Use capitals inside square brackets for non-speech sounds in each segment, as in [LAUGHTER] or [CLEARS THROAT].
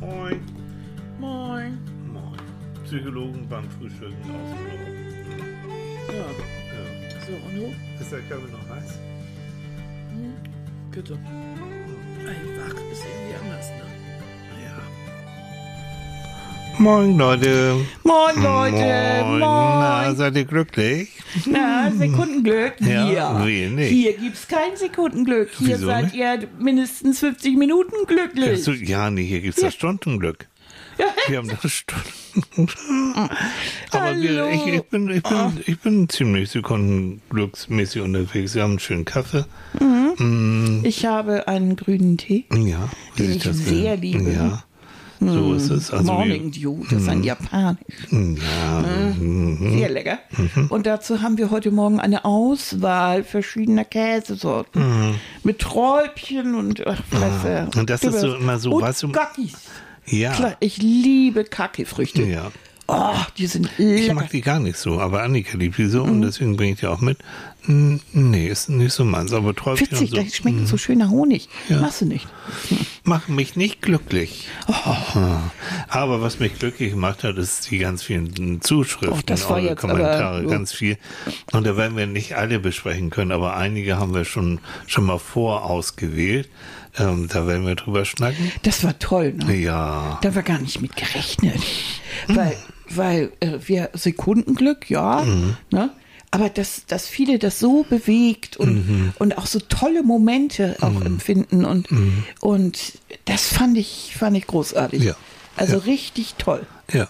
Moin. Moin. Moin. Psychologen beim Frühstücken ausgelaufen. Ja, Ja. so, und du? Ist der Körper noch heiß? Bitte. Ey, wach ist irgendwie anders, ne? Ja. Moin, Leute. Moin, Leute. Moin. Moin. Na, seid ihr glücklich? [LAUGHS] Na, Sekundenglück. Ja, Hier. wir nicht. Hier gibt's kein Sekundenglück. Hier Wieso seid nicht? ihr mindestens 50 Minuten glücklich. Du, ja, nee, hier gibt's das Stundenglück. Wir haben das Stunden. [LAUGHS] Aber wir, ich, ich, bin, ich, bin, ich bin ziemlich sekundenglücksmäßig unterwegs. Wir haben einen schönen Kaffee. Ich habe einen grünen Tee. Ja, Den ich sehr liebe. Ja, so ist es. Also Morning Dew, das ist ein Japanisch. wir, ja, mhm. Sehr lecker. Und dazu haben wir heute Morgen eine Auswahl verschiedener Käsesorten. Mit Träubchen und ach, Fresse. Mhm. Und das ist so immer so, und weißt du- Gackis. ja, Klar, ich liebe Kackefrüchte. ja. Oh, die sind Ich lecker. mag die gar nicht so, aber Annika liebt die so Mhm. und deswegen bringe ich die auch mit. Nee, ist nicht so meins, aber Träubchen Witzig, so. das schmeckt so schön nach Honig. Ja. Machst du nicht. Machen mich nicht glücklich. Oh. Aber was mich glücklich gemacht hat, ist die ganz vielen Zuschriften, Oh, eure Kommentare, aber- ganz viel. Und da werden wir nicht alle besprechen können, aber einige haben wir schon, schon mal vorausgewählt. Ähm, da werden wir drüber schnacken. Das war toll, ne? Ja. Da war gar nicht mit gerechnet. Weil, weil äh, wir Sekundenglück, ja, ne? Aber dass, dass viele das so bewegt und, und auch so tolle Momente auch empfinden und, und das fand ich, fand ich großartig. Ja. Also Ja. richtig toll. Ja.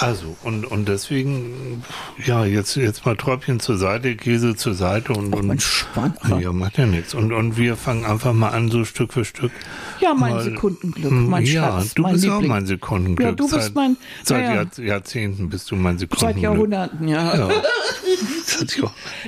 Also, und, und deswegen, ja, jetzt, jetzt mal Träubchen zur Seite, Käse zur Seite und, und mein Schwan, aber- ja, macht ja nichts. Und, und wir fangen einfach mal an, so Stück für Stück. Ja, mein mal- Sekundenglück, Mm, mein Ja, Schatz, du mein bist auch Liebling. mein Sekundenglück. Ja, du bist seit, mein- Seit ja. Jahr, Jahrzehnten bist du mein Seit Sekundenglück. Jahrhunderten, ja. Ja. [LAUGHS]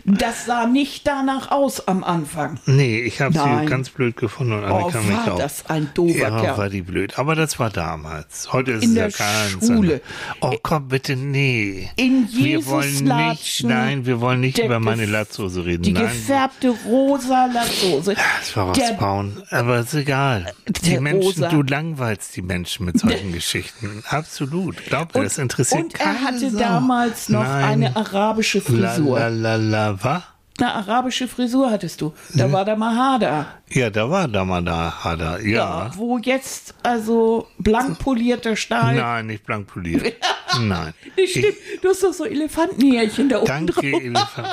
Das- sah nicht danach aus am Anfang. Nee, ich habe sie ganz blöd gefunden und Oh, Annika mich war auch. das ein doofer ja, Kerl. war die blöd. Aber das war damals. Heute ist In es ja ganz Schule. Oh, komm bitte, nee. In wir wollen nicht, nein, wir wollen nicht über meine Latzhose reden. Die nein. gefärbte rosa Latzhose. Das war Der- rausbauen, aber ist egal. Die Menschen, Rosa- du langweilst die Menschen mit solchen [LAUGHS] Geschichten. Absolut. Glaub mir, das interessiert und er keine hatte Sau. damals noch Nein. eine arabische La, Frisur. la, la, la, was? Eine arabische Frisur hattest du. Da war der Mahada. Ja, da war da mal da, Hada. Ja. Wo jetzt also blank polierter Stahl. Nein, nicht blank poliert. [LAUGHS] Nein. Das stimmt. Du hast doch so Elefantenhärchen da oben Danke, drauf. Elefant.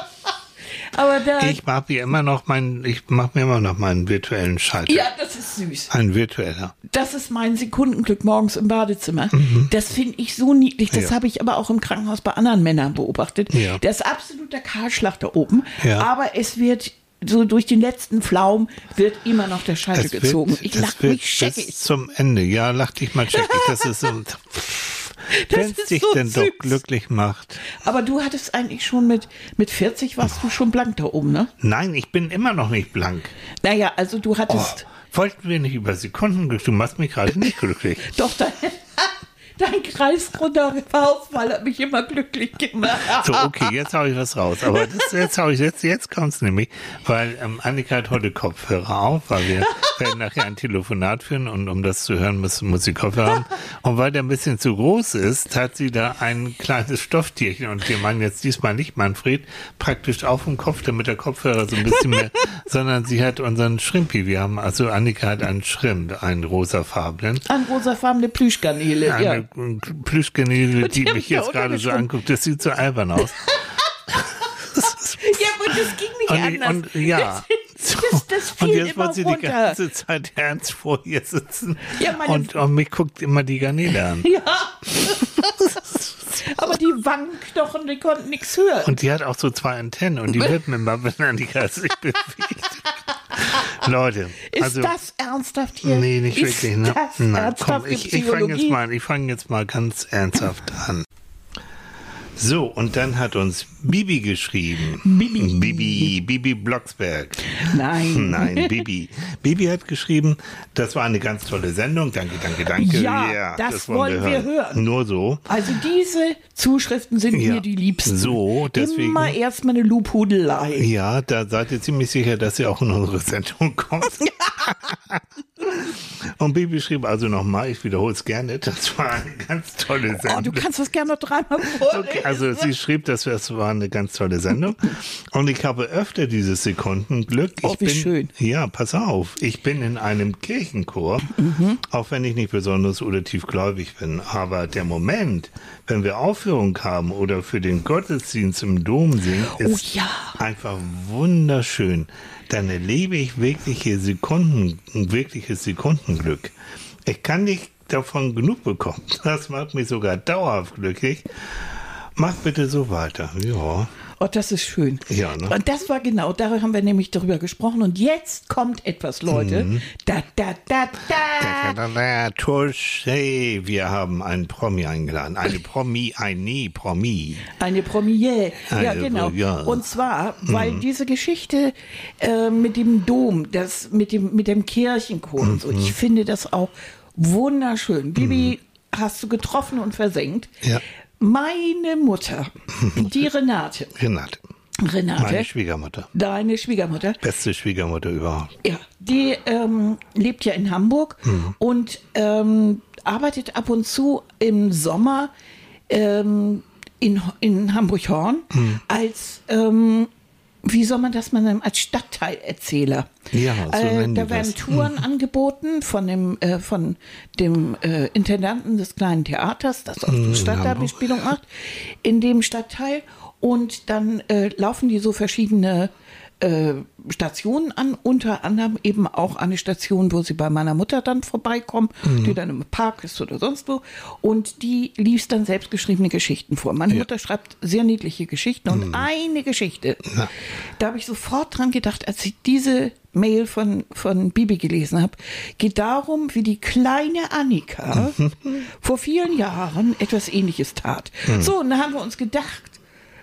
Aber da. Ich mache mir immer noch meinen, ich mache mir immer noch meinen virtuellen Schalter. ja, das ist süß. Ein virtueller. Das ist mein Sekundenglück morgens im Badezimmer. Das finde ich so niedlich. Das Mhm. Ja. habe ich aber auch im Krankenhaus bei anderen Männern beobachtet. Ja. Der ist absoluter Kahlschlag da oben. Ja. Aber es wird so durch den letzten Pflaum wird immer noch der Schalter Es gezogen. ich das lach wird mich scheckig. bis zum Ende. Ja, lach dich mal checkig. Das ist so. [LAUGHS] [LAUGHS] Wenn es dich so denn doch süß. glücklich macht. Aber du hattest eigentlich schon mit, mit 40 warst du schon blank da oben, ne? Nein, ich bin immer noch nicht blank. Naja, also du Oh, hattest wollten wir nicht über Sekundenglück? Du machst mich gerade nicht glücklich. [LAUGHS] doch dein, dein kreisrunder Ausfall hat mich immer glücklich gemacht. So, okay, jetzt hau ich was raus. Aber das, jetzt hau ich jetzt, jetzt kommt's nämlich, weil ähm, Annika hat heute Kopfhörer auf, weil wir [LAUGHS] werden nachher ein Telefonat führen und um das zu hören, muss, muss sie Kopfhörer haben. Und weil der ein bisschen zu groß ist, hat sie da ein kleines Stofftierchen und wir meinen jetzt diesmal nicht Manfred, praktisch auf dem Kopf, damit der Kopfhörer so ein bisschen mehr, [LAUGHS] sondern sie hat unseren Schrimpi. Wir haben, also Annika hat einen Schrimp, einen rosafarbenen. An rosafarbene Plüschgarnele, ja. Plüschkanäle, die die mich jetzt gerade so anguckt, das sieht so albern aus. [LAUGHS] [LAUGHS] Ja, aber das ging nicht Und, anders. und ja. Das, das, und jetzt muss sie die runter. ganze Zeit ernst vor ihr sitzen. Ja, und, und mich guckt immer die Garnele an. Ja. [LAUGHS] aber die Wangenknochen, die konnten nichts hören. Und die hat auch so zwei Antennen und die [LAUGHS] wird mal, wenn Annika sich bewegt. Leute, Ist also. das ernsthaft hier? Nee, nicht Ist wirklich, ne? Das Nein, komm, ich, ich fange jetzt Psychologie? mal, ich fange jetzt mal ganz ernsthaft an. So, und dann hat uns Bibi geschrieben. Bibi. Bibi, Bibi Blocksberg. Nein. [LAUGHS] Nein, Bibi. Bibi hat geschrieben, das war eine ganz tolle Sendung. Danke, danke, danke. Ja, das wollen wir hören. Nur so. Also diese Zuschriften sind Ja. mir die liebsten. So, deswegen- Immer erstmal eine Lobhudelei. Ja, da seid ihr ziemlich sicher, dass ihr auch in unsere Sendung kommt. [LAUGHS] Und Bibi schrieb also nochmal, ich wiederhole es gerne, das war eine ganz tolle Sendung. Oh, du kannst das gerne noch dreimal vorlesen. Okay, also sie schrieb, das das war eine ganz tolle Sendung. Und ich habe öfter dieses Sekundenglück. Ich Oh, wie bin, schön. Ja, pass auf. Ich bin in einem Kirchenchor, Mhm. auch wenn ich nicht besonders oder tiefgläubig bin. Aber der Moment, wenn wir Aufführung haben oder für den Gottesdienst im Dom singen, ist Oh ja. einfach wunderschön. Dann erlebe ich wirkliche Sekunden, wirkliches Sekundenglück. Ich kann nicht davon genug bekommen. Das macht mich sogar dauerhaft glücklich. Mach bitte so weiter. Ja. Oh, das ist schön. Ja, ne? Und das war genau, da haben wir nämlich darüber gesprochen. Und jetzt kommt etwas, Leute. Mhm. Da, da, da, da. Tadadada, Tusch, hey, wir haben einen Promi eingeladen. Eine Promi, ein Nie Promi. Eine Premiere. Ja, Eine genau. Premiere. Und zwar, weil diese Geschichte äh, mit dem Dom, das mit dem, mit dem Kirchenchor und so, ich finde das auch wunderschön. Bibi hast du getroffen und versenkt. Ja. Meine Mutter, [LAUGHS] die Renate. Renate. Renate, Meine Schwiegermutter. deine Schwiegermutter, Beste Schwiegermutter überhaupt. Ja, die ähm, lebt ja in Hamburg und ähm, arbeitet ab und zu im Sommer ähm, in, in Hamburg-Horn als, ähm, wie soll man das nennen, als Stadtteilerzähler. Ja, so äh, Da werden das. Touren angeboten von dem, äh, von dem äh, Intendanten des kleinen Theaters, das auch die Stadtteilbespielung macht, in dem Stadtteil. Und dann äh, laufen die so verschiedene äh, Stationen an, unter anderem eben auch eine Station, wo sie bei meiner Mutter dann vorbeikommen, Mhm. die dann im Park ist oder sonst wo. Und die liest dann selbstgeschriebene Geschichten vor. Meine Ja. Mhm. Mutter schreibt sehr niedliche Geschichten und eine Geschichte, da habe ich sofort dran gedacht, als ich diese Mail von, von Bibi gelesen habe, geht darum, wie die kleine Annika Mhm. vor vielen Jahren etwas ähnliches tat. So, und da haben wir uns gedacht,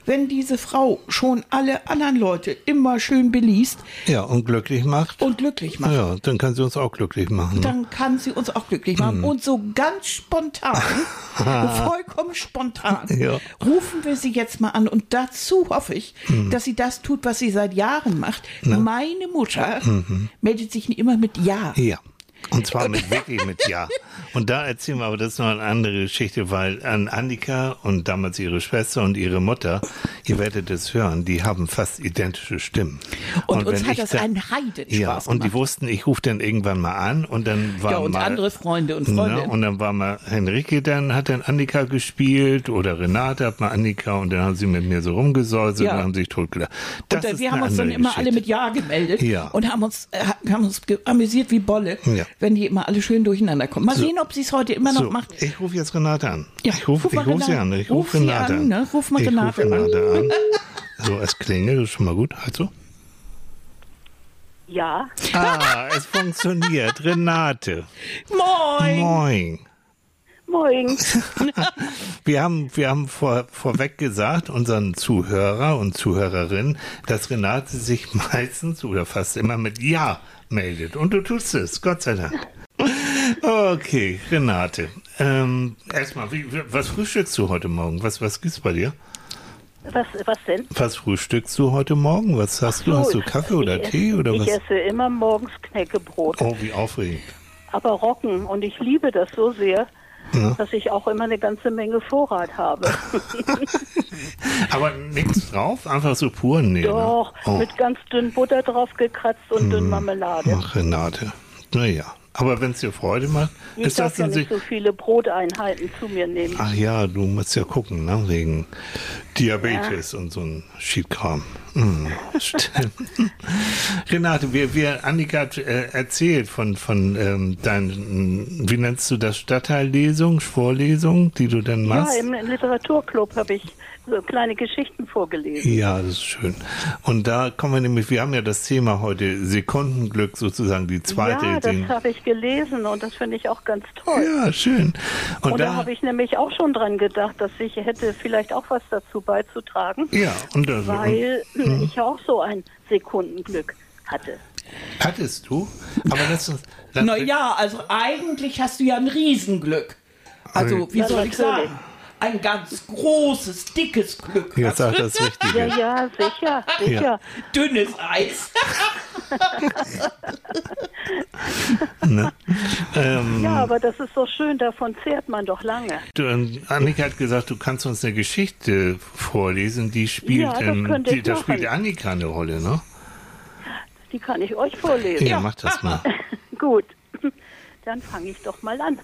wenn diese Frau schon alle anderen Leute immer schön beliest Ja, und glücklich macht. und glücklich macht, ja, dann kann sie uns auch glücklich machen. Ne? dann kann sie uns auch glücklich machen. Mhm. Und so ganz spontan, [LAUGHS] vollkommen spontan, Ja. rufen wir sie jetzt mal an. Und dazu hoffe ich, Mhm. dass sie das tut, was sie seit Jahren macht. Meine Mutter meldet sich immer mit Ja. Mhm. Ja. Und zwar mit wirklich mit Ja. Und da erzählen wir aber das ist noch eine andere Geschichte, weil an Annika und damals ihre Schwester und ihre Mutter, ihr werdet es hören, die haben fast identische Stimmen. Und, uns wenn hat das da- einen Heidenspaß Ja, und die gemacht. wussten, ich rufe dann irgendwann mal an und dann war Ja, und mal andere Freunde und Freundinnen. und dann war mal Henrike, dann hat dann Annika gespielt oder Renate hat mal Annika und dann haben sie mit mir so rumgesäuselt Ja. und haben sich totgelacht. Das Und wir haben uns dann immer alle Geschichte. mit Ja gemeldet Ja. und haben uns, äh, haben uns amüsiert wie Bolle, Ja. Wenn die immer alle schön durcheinander kommen. Mal So. sehen, ob sie es heute immer noch So, macht. ich rufe jetzt Renate an. Ja, ich rufe ruf ruf sie Renate- an. Ich ruf rufe sie Renate an, an. ne? Ruf mal ich Renate rufe an. Renate an. So, es klingelt, das ist schon mal gut. Also. Ja, Ah, es funktioniert. Renate. Moin! Moin. moin. [LAUGHS] Wir haben, wir haben vor, vorweg gesagt, unseren Zuhörer und Zuhörerinnen, dass Renate sich meistens oder fast immer mit Ja meldet. Und du tust es, Gott sei Dank. Okay, Renate. Ähm, erstmal, wie, was frühstückst du heute Morgen? Was, was gibt's bei dir? Was, was denn? Was frühstückst du heute Morgen? Was hast du? Hast du So, Kaffee oder ich Tee esse, oder ich was? esse immer morgens Knäckebrot, Oh, wie aufregend. aber Rocken. Und ich liebe das so sehr, dass ich auch immer eine ganze Menge Vorrat habe. [LAUGHS] Aber nichts drauf? Einfach so pur? Nee, ne? Doch, Oh. mit ganz dünn Butter drauf gekratzt und dünn Marmelade. Ach, Renate. Naja. Aber wenn es dir Freude macht, Ich ist das darf ja nicht so viele Broteinheiten zu mir nehmen. Ach ja, du musst ja gucken, ne? Wegen Diabetes und so ein Schiedkram. [LAUGHS] Hm. Renate, wir, wir, Annika hat äh, erzählt von, von ähm, deinen, wie nennst du das, Stadtteillesung, Vorlesung, die du dann Ja, machst? im Literaturclub habe ich so kleine Geschichten vorgelesen. Ja, das ist schön. Und da kommen wir nämlich, wir haben ja das Thema heute Sekundenglück sozusagen, die zweite. Ja, das habe ich gelesen und das finde ich auch ganz toll. ja, schön. Und, Und da habe ich nämlich auch schon dran gedacht, dass ich hätte vielleicht auch was dazu beizutragen, ja, und, das, und weil Mhm. ich auch so ein Sekundenglück hatte. hattest du, aber lass uns, lass, Naja, also eigentlich hast du ja ein Riesenglück. Also, wie Ja, soll ich natürlich. sagen? Ein ganz großes, dickes Glück Jetzt sagt das Ja, Richtige. ja, sicher, sicher. Dünnes Eis. Ne? Ähm, Ja, aber das ist so schön, davon zehrt man doch lange. du, ähm, Annika hat gesagt, du kannst uns eine Geschichte vorlesen, die spielt, Ja, das ähm, die, da spielt Annika eine Rolle, ne? Die kann ich euch vorlesen. Ja, mach das mal. [LAUGHS] Gut, dann fange ich doch mal an.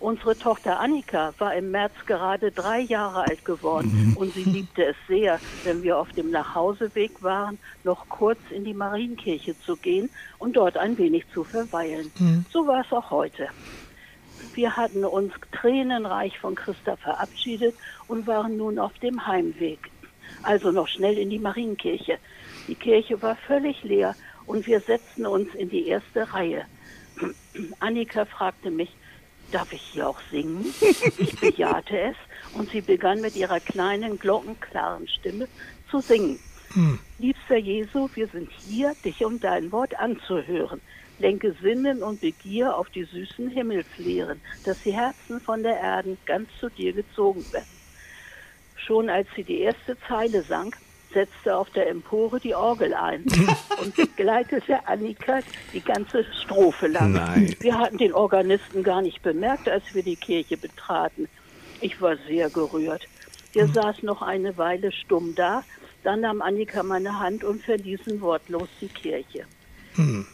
Unsere Tochter Annika war im März gerade drei Jahre alt geworden und sie liebte es sehr, wenn wir auf dem Nachhauseweg waren, noch kurz in die Marienkirche zu gehen und dort ein wenig zu verweilen. So war es auch heute. Wir hatten uns tränenreich von Christa verabschiedet und waren nun auf dem Heimweg. Also noch schnell in die Marienkirche. Die Kirche war völlig leer und wir setzten uns in die erste Reihe. [CLEARS THROAT] Annika fragte mich, darf ich hier auch singen? Ich bejahte es und sie begann mit ihrer kleinen, glockenklaren Stimme zu singen. Liebster Jesu, wir sind hier, dich um dein Wort anzuhören. Lenke Sinnen und Begier auf die süßen Himmelslehren, dass die Herzen von der Erden ganz zu dir gezogen werden. Schon als sie die erste Zeile sang, setzte auf der Empore die Orgel ein [LAUGHS] und begleitete Annika die ganze Strophe lang. Nein. Wir hatten den Organisten gar nicht bemerkt, als wir die Kirche betraten. Ich war sehr gerührt. Wir saßen noch eine Weile stumm da, dann nahm Annika meine Hand und verließen wortlos die Kirche.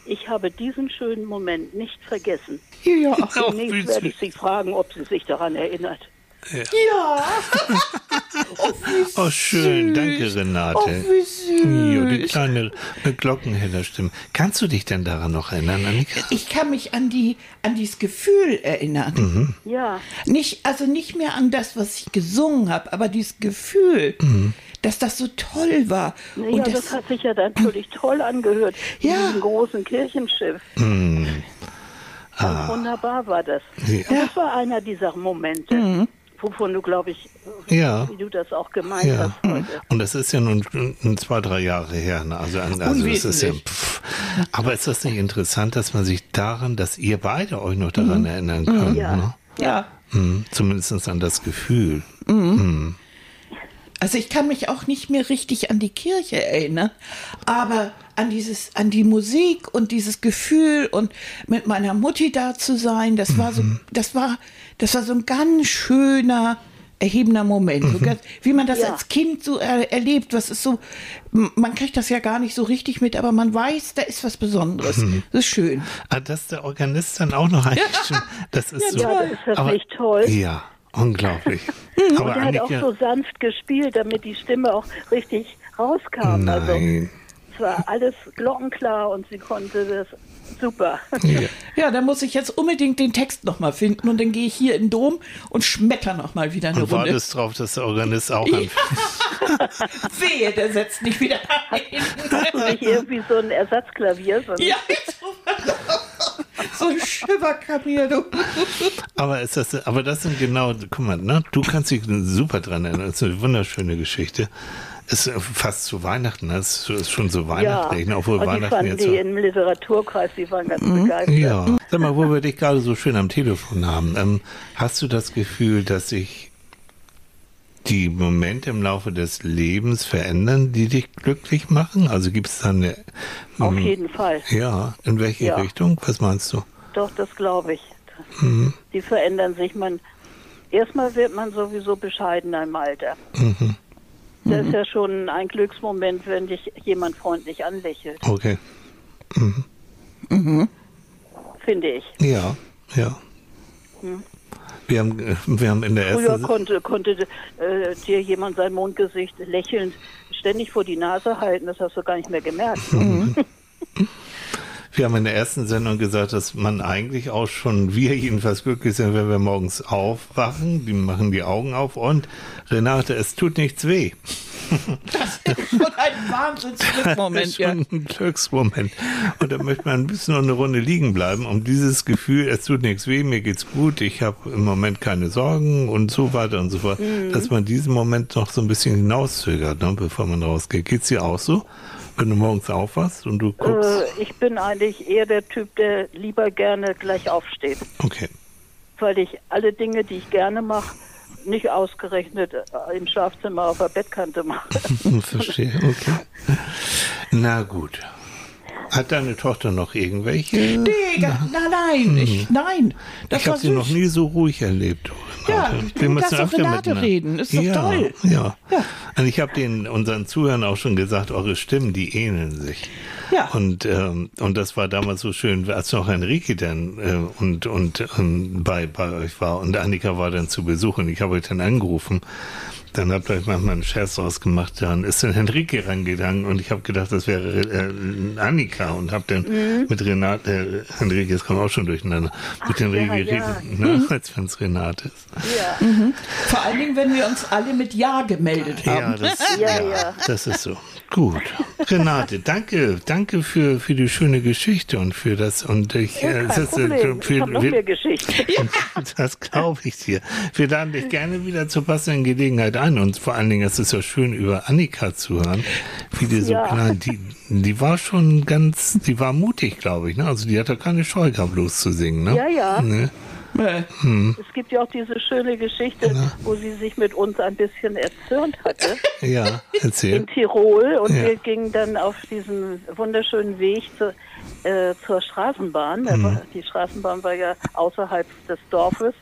Ich habe diesen schönen Moment nicht vergessen. Ja. Auch wie Demnächst werde ich sie fragen, ob sie sich daran erinnert. Ja. [LAUGHS] Oh, wie Oh, schön. süß. Danke, Renate. Oh, wie Jo, die süß. kleine eine Glockenhellerstimme. Kannst du dich denn daran noch erinnern, Annika? Ich kann mich an die an dieses Gefühl erinnern. Mhm. Ja, Nicht also nicht mehr an das, was ich gesungen habe, aber dieses Gefühl, Mhm. dass das so toll war ja und das, das, hat sich ja natürlich toll angehört. in Ja. diesem großen Kirchenschiff. Ganz wunderbar war das. Ja. Das war einer dieser Momente, wovon du, glaube ich, Ja. wie du das auch gemeint Ja. hast heute. Und das ist ja nun zwei, drei Jahre her. Ne? Also, also das ist ja, pff. Aber ist das nicht interessant, dass man sich daran, dass ihr beide euch noch daran erinnern könnt? Ja. Ne? ja. Hm, Zumindest an das Gefühl. Also ich kann mich auch nicht mehr richtig an die Kirche erinnern, aber an dieses, an die Musik und dieses Gefühl und mit meiner Mutti da zu sein, das war so, das war, das war so ein ganz schöner, erhebender Moment. So ganz, wie man das Ja. als Kind so er, erlebt, was ist so, m- man kriegt das ja gar nicht so richtig mit, aber man weiß, da ist was Besonderes. Das ist schön. Ah, dass der Organist dann auch noch eingeschrieben Das ist so. Ja, ist das aber, nicht toll? Ja, unglaublich. [LAUGHS] Und aber er hat auch so sanft gespielt, damit die Stimme auch richtig rauskam. Also nein. es war alles glockenklar und sie konnte das super. Ja. Ja, da muss ich jetzt unbedingt den Text nochmal finden und dann gehe ich hier in den Dom und schmetter nochmal wieder eine Und Runde. wartest drauf, dass der Organist auch an. [LAUGHS] Wehe, der setzt nicht wieder ein. [LAUGHS] Nicht irgendwie so ein Ersatzklavier, sondern ja, [LAUGHS] so ein Schimmerkamel, du. Aber ist das, aber das sind genau, guck mal, ne? Du kannst dich super dran erinnern. Das ist eine wunderschöne Geschichte. Ist fast zu Weihnachten, ne? Das ist schon so ja. weihnachtlich, ne? obwohl und die Weihnachten fanden jetzt die so. im Literaturkreis, die waren ganz begeistert. Ja. Sag mal, wo wir dich gerade so schön am Telefon haben, ähm, hast du das Gefühl, dass sich die Momente im Laufe des Lebens verändern, die dich glücklich machen? Also gibt es da eine. Auf mm, jeden Fall. Ja, in welche Ja. Richtung? Was meinst du? Doch, das glaube ich. Mhm. Die verändern sich. Man, erstmal wird man sowieso bescheidener im Alter. Mhm. Das ist ja schon ein Glücksmoment, wenn dich jemand freundlich anlächelt, Okay. finde ich. Ja, ja. Wir haben, äh, wir haben in der Früher ersten. konnte, konnte äh, dir jemand sein Mondgesicht lächelnd ständig vor die Nase halten, das hast du gar nicht mehr gemerkt. [LAUGHS] Wir haben in der ersten Sendung gesagt, dass man eigentlich auch schon, wir jedenfalls glücklich sind, wenn wir morgens aufwachen, die machen die Augen auf und Renate, es tut nichts weh. Das ist schon ein das Wahnsinnsglückmoment, ist ja. schon ein Glücksmoment. Und da möchte man ein bisschen noch eine Runde liegen bleiben, um dieses Gefühl, es tut nichts weh, mir geht's gut, ich habe im Moment keine Sorgen und so weiter und so fort, dass man diesen Moment noch so ein bisschen hinauszögert, ne, bevor man rausgeht. Geht's dir auch so? Wenn du morgens aufwachst und du guckst, Äh, ich bin eigentlich eher der Typ, der lieber gerne gleich aufsteht, okay. weil ich alle Dinge, die ich gerne mache, nicht ausgerechnet äh, im Schlafzimmer auf der Bettkante mache. [LAUGHS] Verstehe, okay. Na gut. Hat deine Tochter noch irgendwelche? Nee, ga- nein, nein, ich, nein. Das ich habe sie noch nie so ruhig erlebt. Ja, Renate. du darfst doch Renate miteinander- reden, ist doch ja, toll. Ja. Ja. Und ich habe den unseren Zuhörern auch schon gesagt, eure Stimmen, die ähneln sich. Ja. Und ähm, und das war damals so schön, als noch Enrique dann äh, und und ähm, bei bei euch war und Annika war dann zu Besuch und ich habe euch dann angerufen. Dann habt ihr euch manchmal einen Scherz draus gemacht. Dann ist dann Enrique rangegangen und ich habe gedacht, das wäre äh, Annika und habe dann Mhm. mit Renate, äh, Enrique, es kommt auch schon durcheinander, mit Enrique ja, geredet, ja. ne, [LAUGHS] als wenn es Renate ist. Ja, Vor allen Dingen, wenn wir uns alle mit Ja gemeldet Ja, haben. das, [LAUGHS] Ja, ja, ja. das ist so. Gut. Renate, danke, danke für, für die schöne Geschichte und für das und ich äh, das, äh, Problem. für, noch mehr Geschichten. [LAUGHS] das glaube ich dir. Wir laden dich gerne wieder zur passenden Gelegenheit ein und vor allen Dingen, es ist ja schön über Annika zu hören, wie die so Ja. klein, die, die war schon ganz, die war mutig, glaube ich, ne? Also die hatte keine Scheu gehabt, loszusingen, ne? Ja, ja. Ne? Äh, Es gibt ja auch diese schöne Geschichte, wo sie sich mit uns ein bisschen erzürnt hatte [LAUGHS] Ja, erzähl. in Tirol und Ja. wir gingen dann auf diesen wunderschönen Weg zu, äh, zur Straßenbahn. War- Die Straßenbahn war ja außerhalb des Dorfes.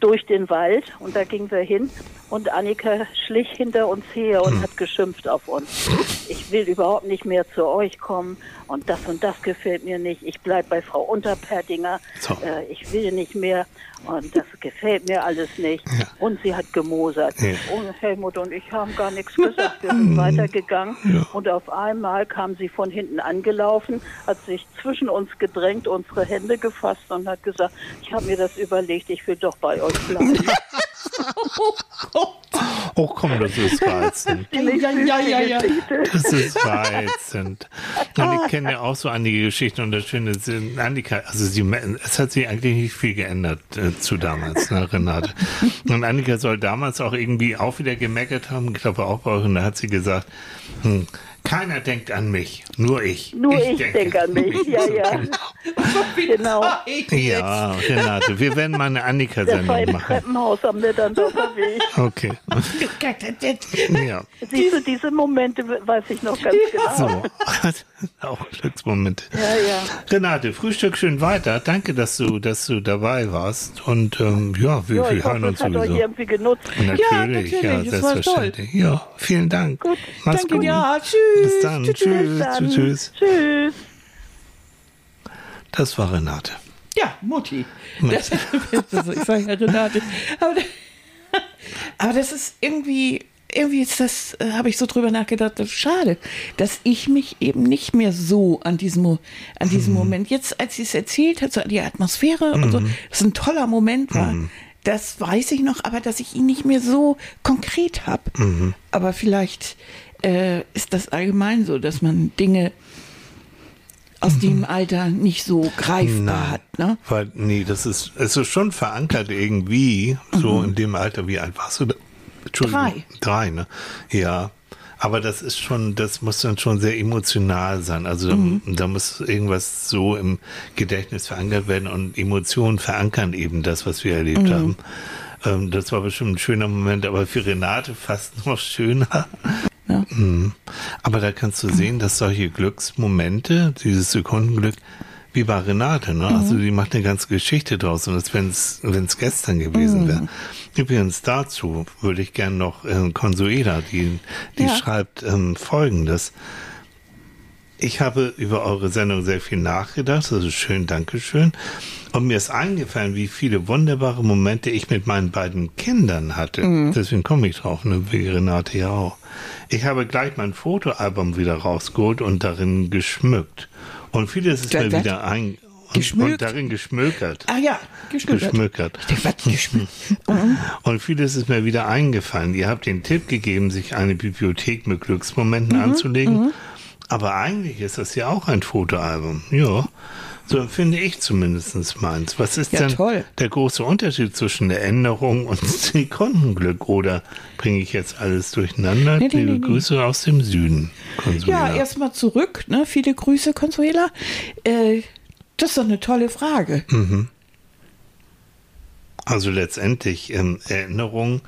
Durch den Wald und da gingen wir hin und Annika schlich hinter uns her und hat geschimpft auf uns. Ich will überhaupt nicht mehr zu euch kommen und das und das gefällt mir nicht. Ich bleib bei Frau Unterperdinger. So. Äh, ich will nicht mehr und das gefällt mir alles nicht. Ja. Und sie hat gemosert. Ja. Und Helmut und ich haben gar nichts gesagt. Wir sind [LAUGHS] weitergegangen und auf einmal kam sie von hinten angelaufen, hat sich zwischen uns gedrängt, unsere Hände gefasst und hat gesagt, ich habe mir das überlegt, ich will doch bei euch bleiben. [LAUGHS] Oh komm, das ist reizend. [LAUGHS] ja, ja, ja, ja. Das ist reizend. Und ich kenne ja auch so einige Geschichten und das Schöne ist, Annika, also sie, es hat sich eigentlich nicht viel geändert äh, zu damals, ne, Renate. Und Annika soll damals auch irgendwie auch wieder gemeckert haben, ich glaube auch bei euch, und da hat sie gesagt, hm, keiner denkt an mich, nur ich. Nur ich denke an mich, [LAUGHS] ja, ja. Genau. Ja, Renate, wir werden mal eine Das Annika-Sendung im machen. Treppenhaus am Niederndorfer Weg. Okay. [LAUGHS] Ja. Siehst du, diese Momente weiß ich noch ganz genau. So. [LAUGHS] auch Glücksmomente. Ja, ja. Renate, Frühstück schön weiter. Danke, dass du, dass du dabei warst. Und ähm, ja, wir, Ja, wir ich hören hoffe, uns hat euch sowieso. irgendwie genutzt. Natürlich, Ja, natürlich, ja, selbstverständlich. Ja, vielen Dank. Gut. Mach's Danke, gut. ja, tschüss. Bis dann. Tschüss, Tschüss, dann. tschüss, tschüss. Das war Renate. Ja, Mutti. Das, das, ich sage ja Renate. Aber, aber das ist irgendwie, irgendwie ist das, äh, habe ich so drüber nachgedacht, das ist schade, dass ich mich eben nicht mehr so an diesem, an diesem Moment, jetzt als sie es erzählt hat, so die Atmosphäre und so, das ein toller Moment war. Das weiß ich noch, aber dass ich ihn nicht mehr so konkret habe. Aber vielleicht äh, ist das allgemein so, dass man Dinge aus dem Alter nicht so greifbar hat. Ne? Weil, nee, das ist, es ist schon verankert irgendwie, so in dem Alter, wie alt warst du da? Entschuldigung. Drei. Drei, ne? Ja. Aber das ist schon, das muss dann schon sehr emotional sein. Also da, Mhm. da muss irgendwas so im Gedächtnis verankert werden und Emotionen verankern eben das, was wir erlebt Mhm. haben. Ähm, das war bestimmt ein schöner Moment, aber für Renate fast noch schöner. Ja. Mhm. Aber da kannst du sehen, dass solche Glücksmomente, dieses Sekundenglück, wie bei Renate, ne? Also die macht eine ganze Geschichte draus und als wenn es gestern gewesen wäre. Übrigens dazu würde ich gern noch äh, Consuela, die die Ja. schreibt ähm, Folgendes. Ich habe über eure Sendung sehr viel nachgedacht, also schön, Dankeschön. Und mir ist eingefallen, wie viele wunderbare Momente ich mit meinen beiden Kindern hatte. Deswegen komme ich drauf, ne, wie Renate ja auch. Ich habe gleich mein Fotoalbum wieder rausgeholt und darin geschmückt. Und vieles ist mir wieder ein und, Geschmückt? und darin geschmökert. Ah ja. Geschmökert. Was geschmückt? [LAUGHS] Und vieles ist mir wieder eingefallen. Ihr habt den Tipp gegeben, sich eine Bibliothek mit Glücksmomenten Mhm, anzulegen. Aber eigentlich ist das ja auch ein Fotoalbum. Ja. So empfinde ich zumindest meins. Was ist Ja, denn toll. der große Unterschied zwischen der Änderung und [LAUGHS] Sekundenglück? Oder bringe ich jetzt alles durcheinander? Nee, nee, Liebe nee. Grüße aus dem Süden. Consuela. Ja, erstmal zurück. Ne? Viele Grüße, Consuela. Äh, das ist doch eine tolle Frage. Also letztendlich ähm, Erinnerungen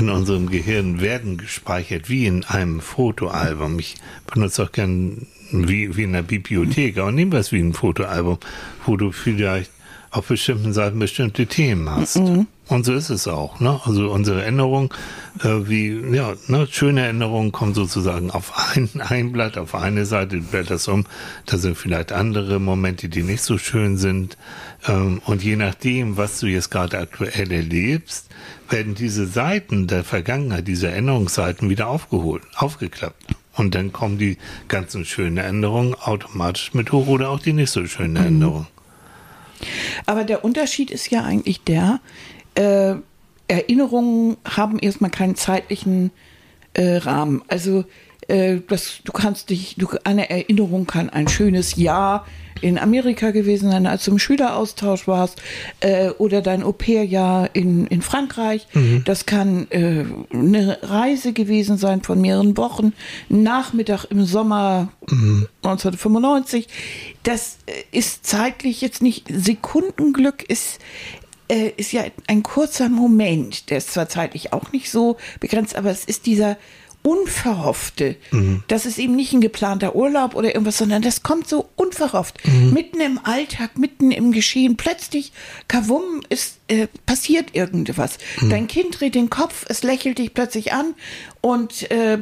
in unserem Gehirn werden gespeichert wie in einem Fotoalbum. Ich benutze auch gern wie, wie in der Bibliothek, aber nehmen wir es wie ein Fotoalbum, wo du vielleicht auf bestimmten Seiten bestimmte Themen hast. Mhm. Und so ist es auch. Ne? Also unsere Erinnerung, äh, wie ja, ne, schöne Erinnerungen kommen sozusagen auf ein, [LAUGHS] ein Blatt, auf eine Seite, du blätterst um, da sind vielleicht andere Momente, die nicht so schön sind. Ähm, und je nachdem, was du jetzt gerade aktuell erlebst, werden diese Seiten der Vergangenheit, diese Erinnerungsseiten wieder aufgeholt, aufgeklappt. Und dann kommen die ganzen schönen Erinnerungen automatisch mit hoch oder auch die nicht so schönen mhm. Aber der Unterschied ist ja eigentlich der, äh, Erinnerungen haben erstmal keinen zeitlichen äh, Rahmen. Also äh, das, du kannst dich, du, eine Erinnerung kann ein schönes Jahr in Amerika gewesen sein, als du im Schüleraustausch warst, äh, oder dein Au-pair-Jahr in, in Frankreich. Mhm. Das kann äh, eine Reise gewesen sein von mehreren Wochen, Nachmittag im Sommer mhm. 1995. Das äh, ist zeitlich jetzt nicht Sekundenglück, ist äh, ist ja ein kurzer Moment. Der ist zwar zeitlich auch nicht so begrenzt, aber es ist dieser Unverhoffte. Mhm. Das ist eben nicht ein geplanter Urlaub oder irgendwas, sondern das kommt so unverhofft. Mhm. Mitten im Alltag, mitten im Geschehen. Plötzlich, kavum, ist, äh, passiert irgendwas. Mhm. Dein Kind dreht den Kopf, es lächelt dich plötzlich an und, äh,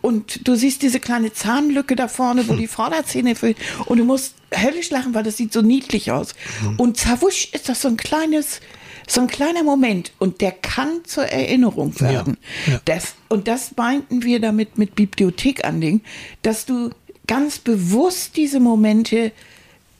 und du siehst diese kleine Zahnlücke da vorne, wo hm. die Vorderzähne fehlen und du musst höllisch lachen, weil das sieht so niedlich aus. Mhm. Und zawusch ist das so ein kleines so ein kleiner Moment und der kann zur Erinnerung werden. Ja, ja. Das, und das meinten wir damit mit Bibliothek anlegen, dass du ganz bewusst diese Momente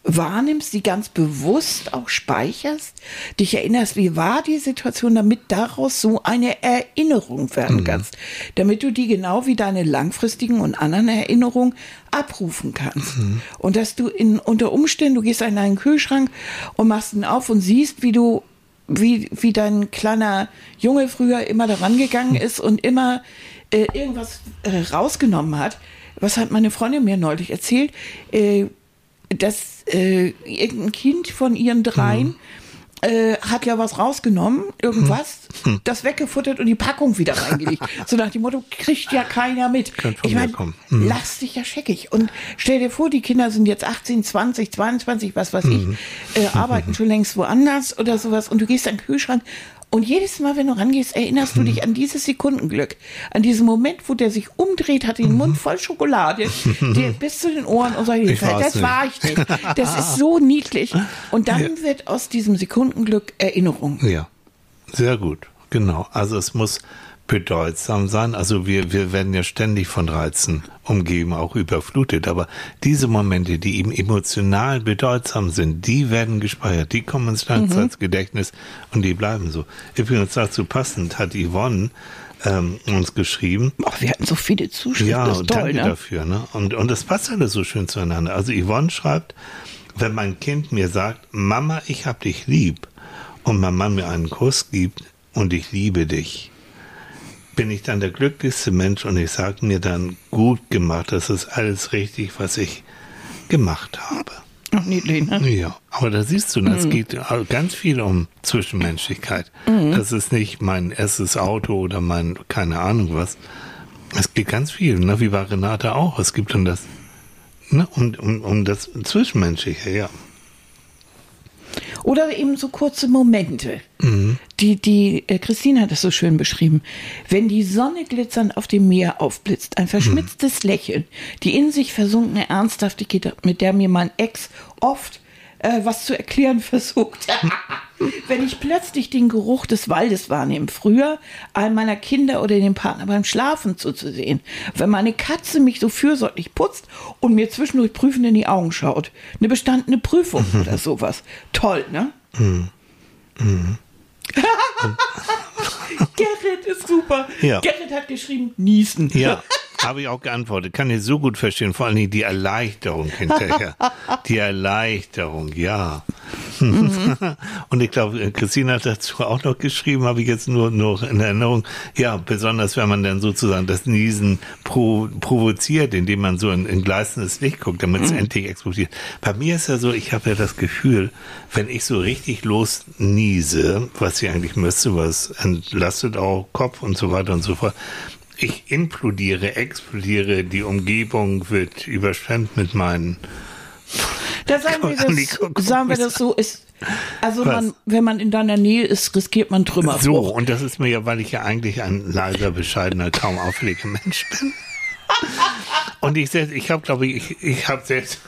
wahrnimmst, die ganz bewusst auch speicherst, dich erinnerst, wie war die Situation, damit daraus so eine Erinnerung werden mhm. kannst, damit du die genau wie deine langfristigen und anderen Erinnerungen abrufen kannst. Mhm. Und dass du in, unter Umständen, du gehst in deinen Kühlschrank und machst ihn auf und siehst, wie du wie, wie dein kleiner Junge früher immer daran gegangen ist und immer äh, irgendwas äh, rausgenommen hat. Was hat meine Freundin mir neulich erzählt? Äh, dass äh, irgendein Kind von ihren dreien mhm äh, hat ja was rausgenommen, irgendwas, hm. das weggefuttert und die Packung wieder [LAUGHS] reingelegt. so nach dem Motto, kriegt ja keiner mit. Ich meine, hm. lass dich ja scheckig. Und stell dir vor, die Kinder sind jetzt 18, 20, 22, was weiß hm. ich, äh, arbeiten [LAUGHS] schon längst woanders oder sowas und du gehst an den Kühlschrank und jedes Mal, wenn du rangehst, erinnerst du dich mhm. [LAUGHS] an dieses Sekundenglück, an diesen Moment, wo der sich umdreht, hat den Mund voll Schokolade, dir [LAUGHS] bis zu den Ohren und sagt, das nicht. war ich nicht. Das ist so [LAUGHS] niedlich. Und dann ja. wird aus diesem Sekundenglück Erinnerung. Ja, sehr gut. Genau. Also es muss bedeutsam sein. Also wir, wir werden ja ständig von Reizen umgeben, auch überflutet. Aber diese Momente, die eben emotional bedeutsam sind, die werden gespeichert, die kommen uns dann mhm. Gedächtnis und die bleiben so. Übrigens dazu passend hat Yvonne ähm, uns geschrieben. Ach, wir hatten so viele Zuschriften. Ja, toll, danke ne? dafür. Ne? Und, und das passt alles so schön zueinander. Also Yvonne schreibt, wenn mein Kind mir sagt, Mama, ich hab dich lieb, und mein Mann mir einen Kuss gibt und ich liebe dich, bin ich dann der glücklichste Mensch und ich sage mir dann, gut gemacht, das ist alles richtig, was ich gemacht habe. Ach, niedlich, ne? Ja, aber da siehst du, es mhm. geht ganz viel um Zwischenmenschlichkeit. Mhm. Das ist nicht mein erstes Auto oder mein, keine Ahnung was. Es geht ganz viel, ne? wie bei Renate auch. Es gibt um das, ne? um, um, um das Zwischenmenschliche, ja. Oder eben so kurze Momente. Mhm. Die, die äh, Christine hat das so schön beschrieben. Wenn die Sonne glitzernd auf dem Meer aufblitzt, ein verschmitztes mhm. Lächeln, die in sich versunkene Ernsthaftigkeit, mit der mir mein Ex oft äh, was zu erklären [LAUGHS] versucht. [LAUGHS] Wenn ich plötzlich den Geruch des Waldes wahrnehme, früher all meiner Kinder oder den Partner beim Schlafen zuzusehen, wenn meine Katze mich so fürsorglich putzt und mir zwischendurch prüfend in die Augen schaut, eine bestandene Prüfung [LAUGHS] oder sowas. Toll, ne? Mhm. Mhm. Gerrit ist super. Ja. Gerrit hat geschrieben, niesen. Ja. Habe ich auch geantwortet. Kann ich so gut verstehen. Vor allen Dingen die Erleichterung hinterher. Die Erleichterung, ja. Mhm. [LAUGHS] Und ich glaube, Christine hat dazu auch noch geschrieben, habe ich jetzt nur noch in Erinnerung. Ja, besonders wenn man dann sozusagen das Niesen pro, provoziert, indem man so in, in gleißendes Licht guckt, damit es mhm. endlich explodiert. Bei mir ist ja so, ich habe ja das Gefühl, wenn ich so richtig los niese, was ich eigentlich müsste, was entlastet auch Kopf und so weiter und so fort, ich implodiere, explodiere, die Umgebung wird überschwemmt mit meinen. Da sagen wir das, sagen wir das so, ist, also man, wenn man in deiner Nähe ist, riskiert man Trümmer. So, und das ist mir ja, weil ich ja eigentlich ein leiser, bescheidener, kaum auffälliger Mensch bin. Und ich selbst, ich habe, glaube ich, ich, ich habe selbst,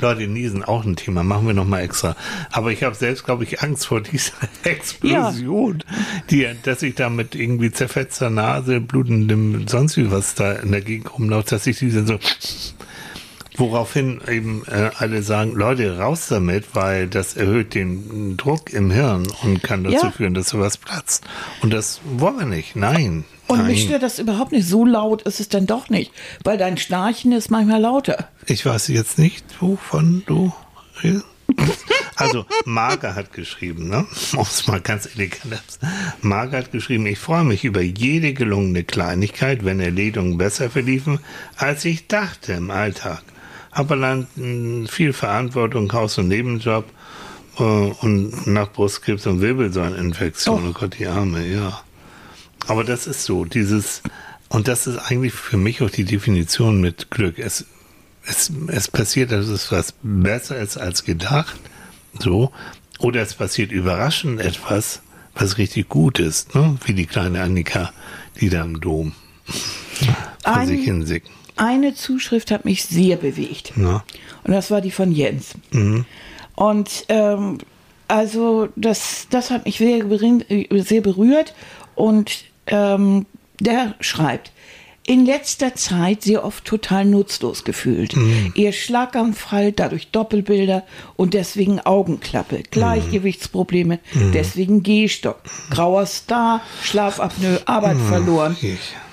Leute, Niesen auch ein Thema, machen wir nochmal extra. Aber ich habe selbst, glaube ich, Angst vor dieser [LAUGHS] Explosion, ja. die, dass ich da mit irgendwie zerfetzter Nase, blutendem, sonst wie was da in der Gegend rumläuft, dass ich diese so, woraufhin eben äh, alle sagen, Leute, raus damit, weil das erhöht den Druck im Hirn und kann dazu ja. führen, dass sowas platzt. Und das wollen wir nicht. Nein. Und Nein. mich stört das überhaupt nicht. So laut ist es dann doch nicht, weil dein Schnarchen ist manchmal lauter. Ich weiß jetzt nicht, wovon du redest. Also, Marga hat geschrieben, ne? [LAUGHS] Um es mal ganz elegant Marga hat geschrieben, ich freue mich über jede gelungene Kleinigkeit, wenn Erledigungen besser verliefen, als ich dachte im Alltag. Habe allein hm, viel Verantwortung, Haus- und Nebenjob äh, und nach Brustkrebs und Wirbelsäuleninfektion. Oh. oh Gott, die Arme, ja. Aber das ist so, dieses, und das ist eigentlich für mich auch die Definition mit Glück. Es, es, es passiert, dass es was besser ist als gedacht, so, oder es passiert überraschend etwas, was richtig gut ist, ne? wie die kleine Annika, die da im Dom Ein, sich hinsingt. Eine Zuschrift hat mich sehr bewegt. Ja. Und das war die von Jens. Mhm. Und ähm, also das, das hat mich sehr, sehr berührt. Und ähm, der schreibt, in letzter Zeit sehr oft total nutzlos gefühlt. Mhm. Ihr Schlaganfall, dadurch Doppelbilder und deswegen Augenklappe, Gleichgewichtsprobleme, mhm. deswegen Gehstock, grauer Star, Schlafapnoe, Arbeit mhm. verloren.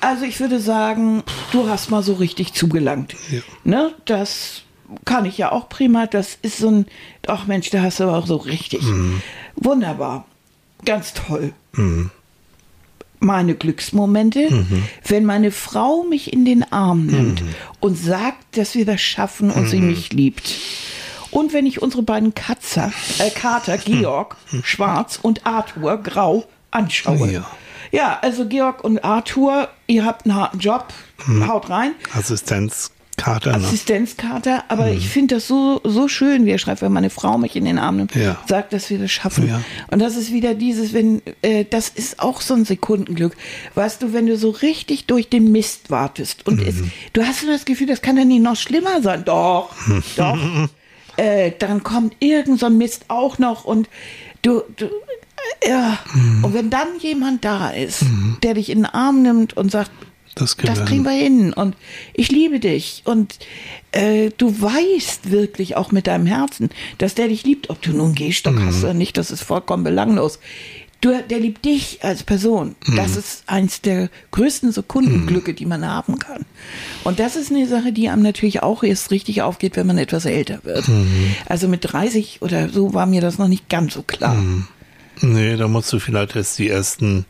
Also ich würde sagen, du hast mal so richtig zugelangt. Ja. Ne? Das kann ich ja auch prima. Das ist so ein, ach Mensch, da hast du aber auch so richtig. Mhm. Wunderbar. Ganz toll. Mhm meine Glücksmomente, mhm. wenn meine Frau mich in den Arm nimmt mhm. und sagt, dass wir das schaffen und mhm. sie mich liebt. Und wenn ich unsere beiden Katzer, äh, Kater, Georg, mhm. schwarz und Arthur, grau, anschaue. Ja. ja. also Georg und Arthur, ihr habt einen harten Job, mhm. haut rein. Assistenz Kater, ne? Assistenzkater, aber mhm. ich finde das so, so schön, wie er schreibt, wenn meine Frau mich in den Arm nimmt, ja. sagt, dass wir das schaffen. Ja. Und das ist wieder dieses, wenn, äh, das ist auch so ein Sekundenglück. Weißt du, wenn du so richtig durch den Mist wartest und mhm. es, du hast so das Gefühl, das kann ja nicht noch schlimmer sein. Doch, [LAUGHS] doch. Äh, dann kommt irgend so ein Mist auch noch und du, du äh, ja. Mhm. Und wenn dann jemand da ist, mhm. der dich in den Arm nimmt und sagt, das, das kriegen wir hin. Und ich liebe dich. Und äh, du weißt wirklich auch mit deinem Herzen, dass der dich liebt, ob du nun Gehstock mhm. hast oder nicht, das ist vollkommen belanglos. Du, der liebt dich als Person. Mhm. Das ist eins der größten Sekundenglücke, mhm. die man haben kann. Und das ist eine Sache, die einem natürlich auch erst richtig aufgeht, wenn man etwas älter wird. Mhm. Also mit 30 oder so war mir das noch nicht ganz so klar. Mhm. Nee, da musst du vielleicht erst die ersten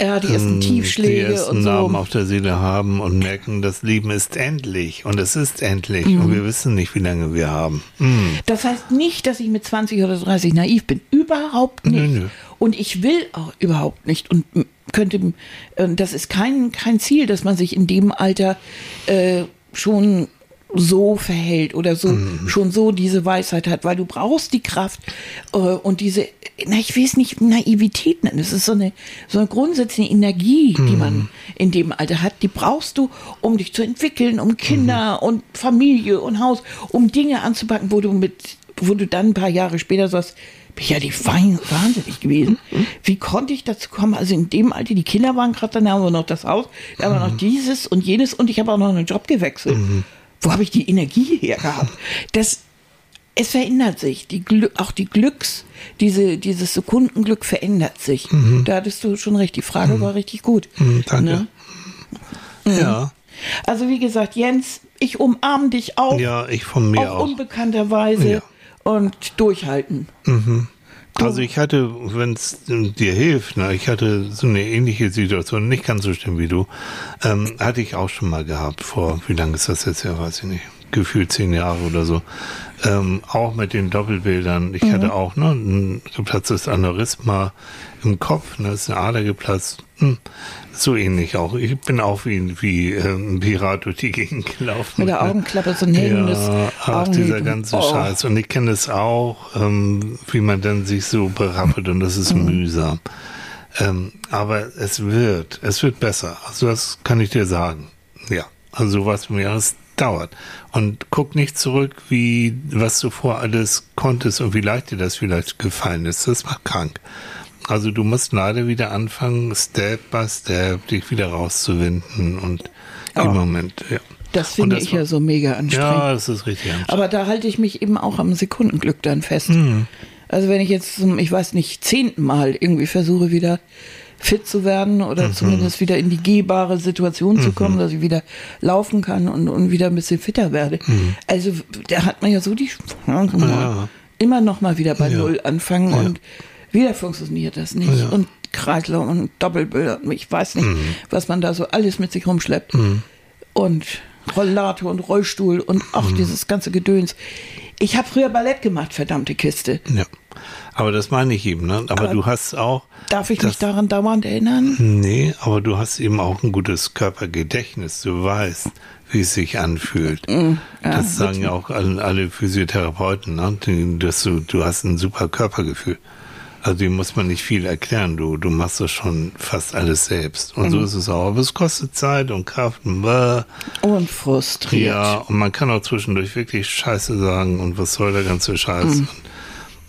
ja, die ersten ähm, Tiefschläge die ersten und so. Namen auf der Seele haben und merken, das Leben ist endlich und es ist endlich mhm. und wir wissen nicht, wie lange wir haben. Mhm. Das heißt nicht, dass ich mit 20 oder 30 naiv bin. Überhaupt nicht. Nö, nö. Und ich will auch überhaupt nicht und könnte, äh, das ist kein, kein Ziel, dass man sich in dem Alter äh, schon so verhält oder so mhm. schon so diese Weisheit hat, weil du brauchst die Kraft äh, und diese, na ich will es nicht Naivität nennen, es ist so eine so eine grundsätzliche Energie, mhm. die man in dem Alter hat, die brauchst du, um dich zu entwickeln, um Kinder mhm. und Familie und Haus, um Dinge anzupacken, wo du mit, wo du dann ein paar Jahre später sagst, bin ja die wahnsinnig gewesen. Mhm. Wie konnte ich dazu kommen? Also in dem Alter, die Kinder waren gerade, dann haben wir noch das Haus, dann haben wir noch mhm. dieses und jenes und ich habe auch noch einen Job gewechselt. Mhm wo habe ich die Energie her gehabt? Das, es verändert sich. Die auch die Glücks, diese, dieses Sekundenglück verändert sich. Mhm. Da hattest du schon recht. Die Frage mhm. war richtig gut. Mhm, danke. Ne? Mhm. Ja. Also wie gesagt, Jens, ich umarme dich auch. Ja, ich von mir auch. unbekannter Weise Ja. und durchhalten. Also ich hatte, wenn es dir hilft, ne, ich hatte so eine ähnliche Situation, nicht ganz so schlimm wie du, ähm, hatte ich auch schon mal gehabt vor, wie lange ist das jetzt her, weiß ich nicht, gefühlt zehn Jahre oder so. Ähm, auch mit den Doppelbildern. Ich hatte auch ne, ein geplatztes Aneurysma im Kopf, ne, ist eine Ader geplatzt. Hm, so ähnlich auch. Ich bin auch wie, wie äh, ein Pirat durch die Gegend gelaufen. Mit der Augenklappe so ein hängendes Ja, ach, dieser ganze Oh. Scheiß. Und ich kenne es auch, ähm, wie man dann sich so berappelt und das ist Mhm. mühsam. Ähm, aber es wird, es wird besser. Also das kann ich dir sagen. Ja, also sowas mir, es dauert. Und guck nicht zurück, wie, was du vor alles konntest und wie leicht dir das vielleicht gefallen ist. Das macht krank. Also du musst leider wieder anfangen, Step by Step, dich wieder rauszuwinden und Ja. im Moment, ja. Das finde das ich ja so mega anstrengend. Ja, das ist richtig anstrengend. Aber da halte ich mich eben auch am Sekundenglück dann fest. Mhm. Also wenn ich jetzt zum, ich weiß nicht, zehnten Mal irgendwie versuche wieder fit zu werden oder Mhm. zumindest wieder in die gehbare Situation zu kommen, dass ich wieder laufen kann und, und wieder ein bisschen fitter werde. Also da hat man ja so die Mhm. Ja. immer noch mal wieder bei Ja. Null anfangen Ja. und wieder funktioniert das nicht. Und Kreislauf und Doppelbilder und ich weiß nicht, Mhm. was man da so alles mit sich rumschleppt. Und Rollator und Rollstuhl und auch Mhm. dieses ganze Gedöns. Ich habe früher Ballett gemacht, verdammte Kiste. Ja. Aber das meine ich eben, ne? Aber, Aber du hast auch. Darf ich das, mich daran dauernd erinnern? Nee, aber du hast eben auch ein gutes Körpergedächtnis. Du weißt, wie es sich anfühlt. Mm, das sagen ja auch alle, alle Physiotherapeuten, ne? Dass du, du hast ein super Körpergefühl. Also dem muss man nicht viel erklären. Du, du machst das schon fast alles selbst. Und Mm. so ist es auch. Aber es kostet Zeit und Kraft und bäh. Und frustriert. Ja, und man kann auch zwischendurch wirklich Scheiße sagen und was soll der ganze Scheiß. Mhm. Und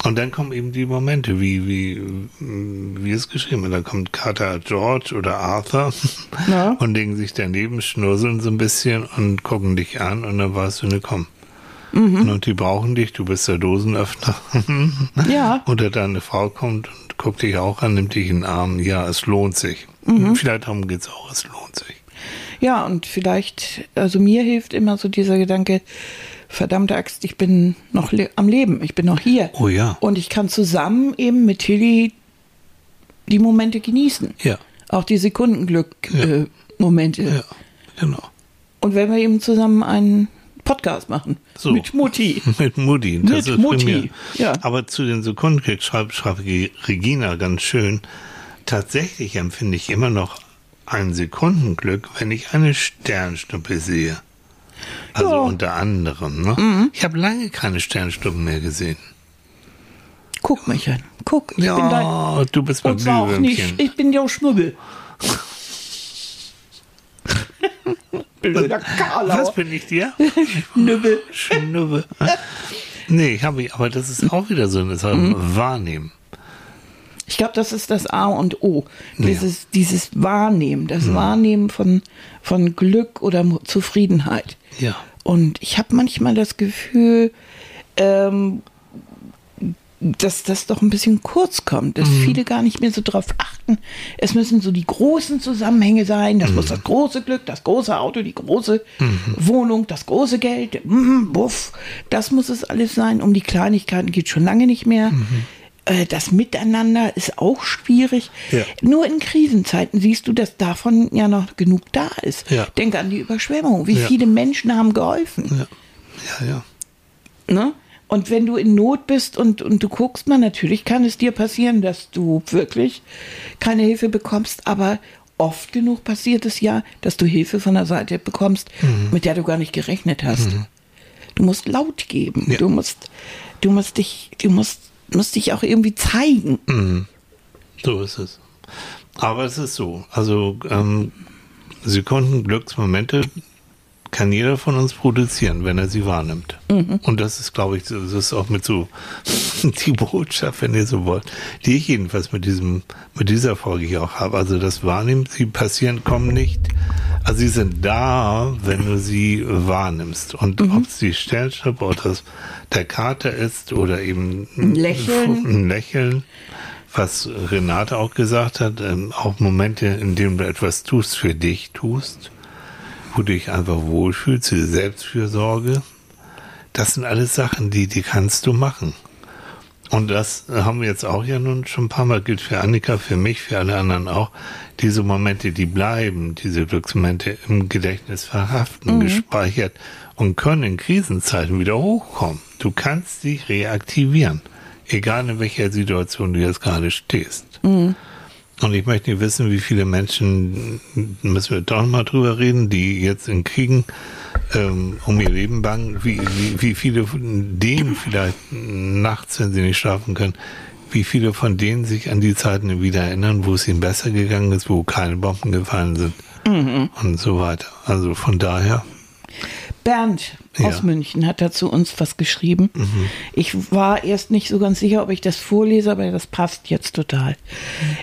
dann kommen eben die Momente, wie, wie, wie es geschrieben wird. Da kommt Carter George oder Arthur Ja. [LAUGHS] und legen sich daneben, schnurseln so ein bisschen und gucken dich an und dann weißt du, ne, komm. Mhm. Und die brauchen dich, du bist der Dosenöffner. [LAUGHS] Ja. Oder deine Frau kommt und guckt dich auch an, nimmt dich in den Arm. Ja, es lohnt sich. Mhm. Vielleicht darum geht's auch, es lohnt sich. Ja, und vielleicht, also mir hilft immer so dieser Gedanke, verdammte Axt, ich bin noch le am Leben, ich bin noch hier. Oh ja. Und ich kann zusammen eben mit Tilly die Momente genießen. Ja. Auch die Sekundenglück-Momente. Ja. Äh. Ja, genau. Und wenn wir eben zusammen einen Podcast machen. So. Mit Mutti. [LAUGHS] Mit Mutti. Mit Mutti, ja. Aber zu den Sekundenkrieg schreibt, schreibt Regina ganz schön. Tatsächlich empfinde ich immer noch ein Sekundenglück, wenn ich eine Sternschnuppe sehe. Also Ja. unter anderem. Ne? Ich habe lange keine Sternschnuppen mehr gesehen. Guck mich an. Guck, ich bin dein. Ja, du bist mein auch nicht, ich bin der Schnubbel. [LAUGHS] Blöder Karlau. Was bin ich dir? [LAUGHS] Schnubbel. Schnuppe. [LAUGHS] nee, ich habe, aber das ist auch wieder so eine Sache. Mhm. Wahrnehmen. Ich glaube, das ist das A und O. Dieses, dieses Wahrnehmen, das Wahrnehmen von, von Glück oder Zufriedenheit. Ja. Und ich habe manchmal das Gefühl, ähm, dass das doch ein bisschen kurz kommt, dass viele gar nicht mehr so drauf achten. Es müssen so die großen Zusammenhänge sein. Das muss das große Glück, das große Auto, die große Wohnung, das große Geld, buff. Das muss es alles sein. Um die Kleinigkeiten geht schon lange nicht mehr. Äh, Das Miteinander ist auch schwierig. Ja. Nur in Krisenzeiten siehst du, dass davon ja noch genug da ist. Ja. Denke an die Überschwemmung. Wie Ja. viele Menschen haben geholfen? Ja. Ja, ja. Ne? Und wenn du in Not bist und, und du guckst mal, natürlich kann es dir passieren, dass du wirklich keine Hilfe bekommst, aber oft genug passiert es ja, dass du Hilfe von der Seite bekommst, mit der du gar nicht gerechnet hast. Du musst laut geben. Du musst, du musst dich, du musst, musst dich auch irgendwie zeigen. So ist es. Aber es ist so. Also ähm, Sekunden Glücksmomente kann jeder von uns produzieren, wenn er sie wahrnimmt. Und das ist, glaube ich, das ist auch mit so [LAUGHS] die Botschaft, wenn ihr so wollt, die ich jedenfalls mit diesem, mit dieser Folge hier auch habe. Also das Wahrnehmen, sie passieren, kommen nicht. Also sie sind da, wenn du sie wahrnimmst. Und ob es die Sternschnuppe oder das, der Kater ist oder eben Ein Lächeln. ein Lächeln, was Renate auch gesagt hat, ähm, auch Momente, in denen du etwas tust, für dich tust. Wo du dich einfach wohlfühlst, die Selbstfürsorge. Das sind alles Sachen, die, die kannst du machen. Und das haben wir jetzt auch ja nun schon ein paar Mal, gilt für Annika, für mich, für alle anderen auch. Diese Momente, die bleiben, diese Glücksmomente im Gedächtnis verhaften, mhm. gespeichert und können in Krisenzeiten wieder hochkommen. Du kannst sie reaktivieren, egal in welcher Situation du jetzt gerade stehst. Mhm. Und ich möchte nicht wissen, wie viele Menschen, müssen wir doch mal drüber reden, die jetzt in Kriegen ähm, um ihr Leben bangen, wie, wie, wie viele von denen vielleicht nachts, wenn sie nicht schlafen können, wie viele von denen sich an die Zeiten wieder erinnern, wo es ihnen besser gegangen ist, wo keine Bomben gefallen sind mhm. und so weiter. Also von daher. Bernd ja. aus München hat dazu uns was geschrieben. Mhm. Ich war erst nicht so ganz sicher, ob ich das vorlese, aber das passt jetzt total.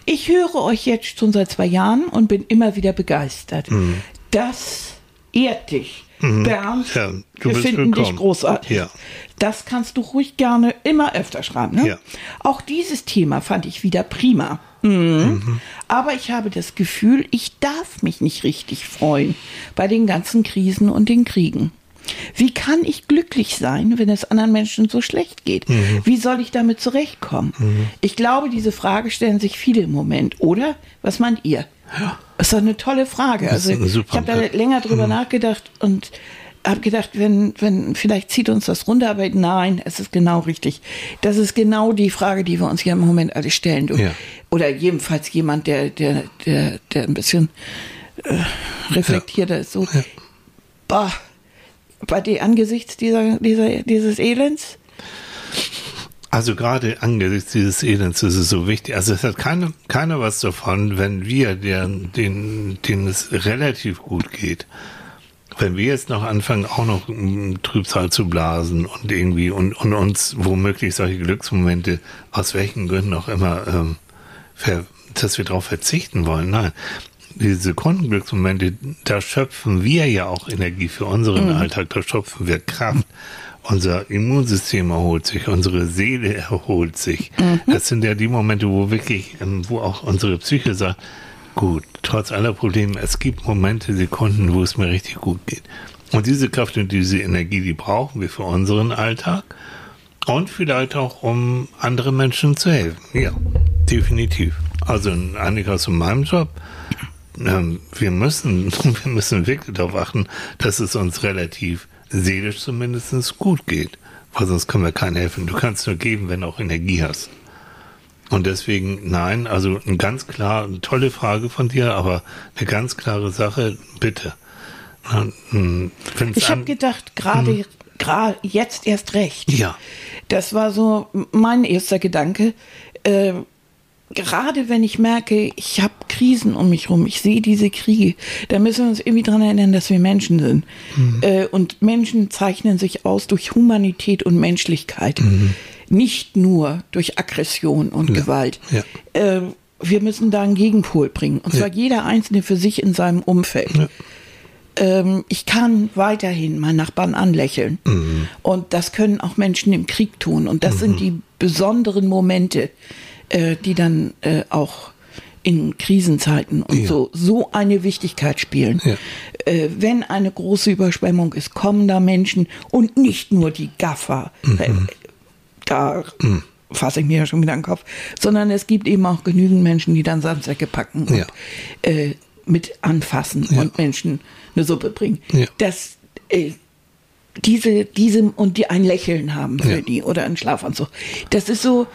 Ich höre euch jetzt schon seit zwei Jahren und bin immer wieder begeistert. Mhm. Das ehrt dich. Mhm. Bernd, ja, wir finden willkommen. dich großartig. Ja. Das kannst du ruhig gerne immer öfter schreiben. Ne? Ja. Auch dieses Thema fand ich wieder prima. Mhm. Mhm. Aber ich habe das Gefühl, ich darf mich nicht richtig freuen bei den ganzen Krisen und den Kriegen. Wie kann ich glücklich sein, wenn es anderen Menschen so schlecht geht? Mhm. Wie soll ich damit zurechtkommen? Mhm. Ich glaube, diese Frage stellen sich viele im Moment, oder? Was meint ihr? Ja. Das ist doch eine tolle Frage. Also ich habe da länger drüber mhm. nachgedacht und habe gedacht, wenn, wenn, vielleicht zieht uns das runter, aber nein, es ist genau richtig. Das ist genau die Frage, die wir uns hier im Moment alle stellen. Ja. Oder jedenfalls jemand, der, der, der, der ein bisschen äh, reflektierter ja. ist. So, bah, bei dir angesichts dieser, dieser, dieses Elends? Also gerade angesichts dieses Elends ist es so wichtig. Also es hat keiner, keiner was davon, wenn wir, der, den, denen es relativ gut geht, wenn wir jetzt noch anfangen, auch noch Trübsal zu blasen und irgendwie und, und uns womöglich solche Glücksmomente aus welchen Gründen auch immer, ähm, ver, dass wir darauf verzichten wollen. Nein, diese Sekundenglücksmomente, da schöpfen wir ja auch Energie für unseren mhm. Alltag, da schöpfen wir Kraft. Unser Immunsystem erholt sich, unsere Seele erholt sich. Mhm. Das sind ja die Momente, wo wirklich, ähm, wo auch unsere Psyche sagt, gut, trotz aller Probleme, es gibt Momente, Sekunden, wo es mir richtig gut geht. Und diese Kraft und diese Energie, die brauchen wir für unseren Alltag und vielleicht auch, um anderen Menschen zu helfen. Ja, definitiv. Also in Annika zu meinem Job ähm, wir müssen, [LAUGHS] wir müssen wirklich darauf achten, dass es uns relativ seelisch zumindest gut geht. Weil sonst können wir keinen helfen. Du kannst nur geben, wenn du auch Energie hast. Und deswegen, nein, also eine ganz klar, eine tolle Frage von dir, aber eine ganz klare Sache, bitte. Hm, ich habe gedacht, gerade hm. gerade jetzt erst recht. Ja. Das war so mein erster Gedanke. Äh, gerade wenn ich merke, ich habe Krisen um mich rum, ich sehe diese Kriege, da müssen wir uns irgendwie dran erinnern, dass wir Menschen sind. Mhm. Äh, und Menschen zeichnen sich aus durch Humanität und Menschlichkeit, mhm. nicht nur durch Aggression und ja. Gewalt. Ja. Äh, wir müssen da einen Gegenpol bringen, und zwar ja. jeder Einzelne für sich in seinem Umfeld. Ähm, ich kann weiterhin meinen Nachbarn anlächeln. Mhm. Und das können auch Menschen im Krieg tun. Und das sind mhm. die besonderen Momente, äh, die dann äh, auch in Krisenzeiten und ja. so so eine Wichtigkeit spielen. Ja. Äh, wenn eine große Überschwemmung ist, kommen da Menschen und nicht nur die Gaffer. Mhm. Äh, da mhm. fasse ich mir ja schon wieder den Kopf, sondern es gibt eben auch genügend Menschen, die dann Sandsäcke packen und ja. äh, mit anfassen und Menschen eine Suppe bringen. Das äh, diese, diese und die ein Lächeln haben für die oder einen Schlafanzug. Das ist so,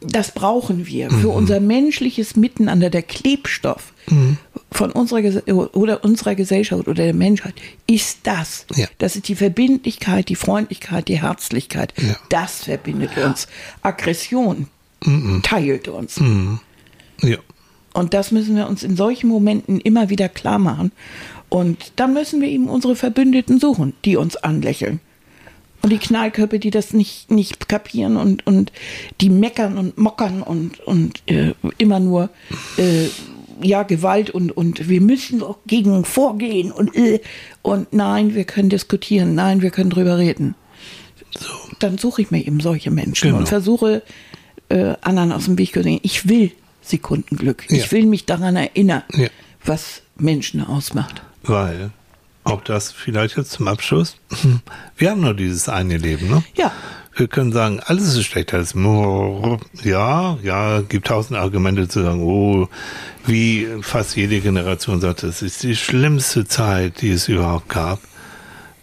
das brauchen wir für mhm. unser menschliches Miteinander, der Klebstoff mhm. von unserer oder unserer Gesellschaft oder der Menschheit ist das. Ja. Das ist die Verbindlichkeit, die Freundlichkeit, die Herzlichkeit. Ja. Das verbindet uns. Aggression mhm. teilt uns. Mhm. Ja. Und das müssen wir uns in solchen Momenten immer wieder klar machen. Und dann müssen wir eben unsere Verbündeten suchen, die uns anlächeln. Und die Knallköpfe, die das nicht, nicht kapieren und, und die meckern und mockern und, und äh, immer nur äh, ja, Gewalt und, und wir müssen auch gegen vorgehen und, äh, und nein, wir können diskutieren, nein, wir können drüber reden. So. Dann suche ich mir eben solche Menschen genau. und versuche äh, anderen aus dem Weg zu sehen. Ich will Sekundenglück. Ja. Ich will mich daran erinnern, ja. was Menschen ausmacht. Weil Auch das vielleicht jetzt zum Abschluss. Wir haben nur dieses eine Leben, ne? Ja. Wir können sagen, alles ist schlechter als ja, ja, gibt tausend Argumente zu sagen, oh, wie fast jede Generation sagt, das ist die schlimmste Zeit, die es überhaupt gab.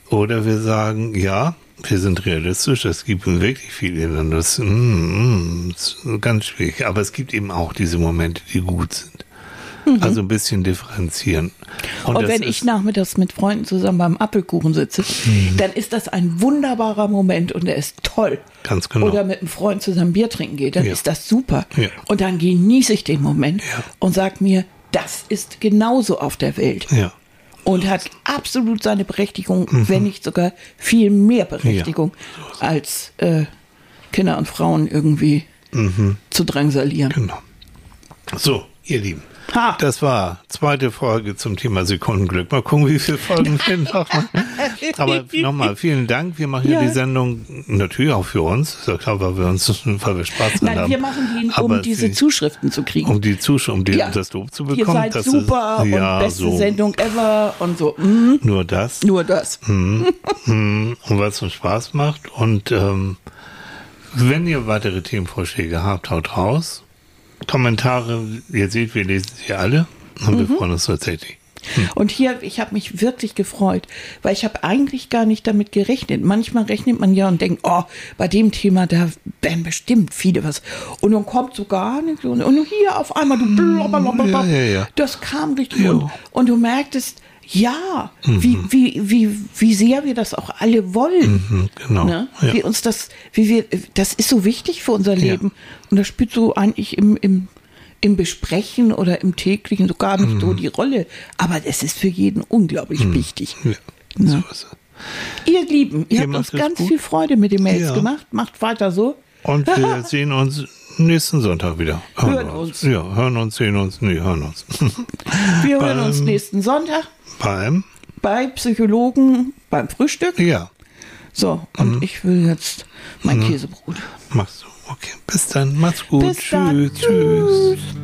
Oder wir sagen, ja, wir sind realistisch, es gibt wirklich viel Elend, das, mm, mm, ist ganz schwierig, aber es gibt eben auch diese Momente, die gut sind. Also ein bisschen differenzieren. Und, das wenn ich nachmittags mit Freunden zusammen beim Apfelkuchen sitze, Mhm. dann ist das ein wunderbarer Moment und der ist toll. Ganz genau. Oder mit einem Freund zusammen Bier trinken geht, dann Ja. ist das super. Ja. Und dann genieße ich den Moment Ja. und sag mir, das ist genauso auf der Welt. ja, Und hat absolut seine Berechtigung, wenn nicht sogar viel mehr Berechtigung, Mhm. Ja, als äh, Kinder und Frauen irgendwie zu drangsalieren. Mhm. genau. So, ihr Lieben. Ha. Das war zweite Folge zum Thema Sekundenglück. Mal gucken, wie viele Folgen wir [LAUGHS] noch machen. Aber nochmal, vielen Dank. Wir machen ja. Die Sendung natürlich auch für uns. Ist ja klar, weil wir uns, weil wir Spaß Nein, haben. wir machen die, um diese Zuschriften zu kriegen. um die Zuschauer, um die, Ja. das Lob zu Ihr bekommen. seid das super ist, ja, und beste so. Sendung ever und so. Mhm. Nur das. Nur das. Mhm, und was uns Spaß macht. Und ähm, wenn ihr weitere Themenvorschläge habt, haut raus. Kommentare, ihr seht, wir lesen sie alle und wir freuen uns tatsächlich. Und hier, ich habe mich wirklich gefreut, weil ich habe eigentlich gar nicht damit gerechnet. Manchmal rechnet man ja und denkt, oh, bei dem Thema, da werden bestimmt viele was. Und dann kommt so gar nichts. Und, und hier auf einmal, du blablabla. Ja, ja, ja. Das kam richtig. Ja. Und, und du merktest, ja, Mhm. wie, wie, wie, wie sehr wir das auch alle wollen. Mhm, genau. Ne? Ja. Wie uns das, wie wir, das ist so wichtig für unser Leben. Und das spielt so eigentlich im, im, im Besprechen oder im täglichen so gar nicht Mhm. so die Rolle. Aber es ist für jeden unglaublich wichtig. Ja, Ja. so. Ihr Lieben, ihr Ihr habt uns ganz gut. viel Freude mit den Mails Ja. gemacht. Macht weiter so. Und [LAUGHS] wir sehen uns nächsten Sonntag wieder. Hören uns. Ja, hören uns, sehen uns, nee, hören uns. Wir [LAUGHS] hören uns nächsten Sonntag Beim, bei Psychologen beim Frühstück. ja, So, und Mhm. ich will jetzt mein Käsebrot. machst du. Okay, bis dann, macht's gut. Bis dann. Tschüss. tschüss. Tschüss.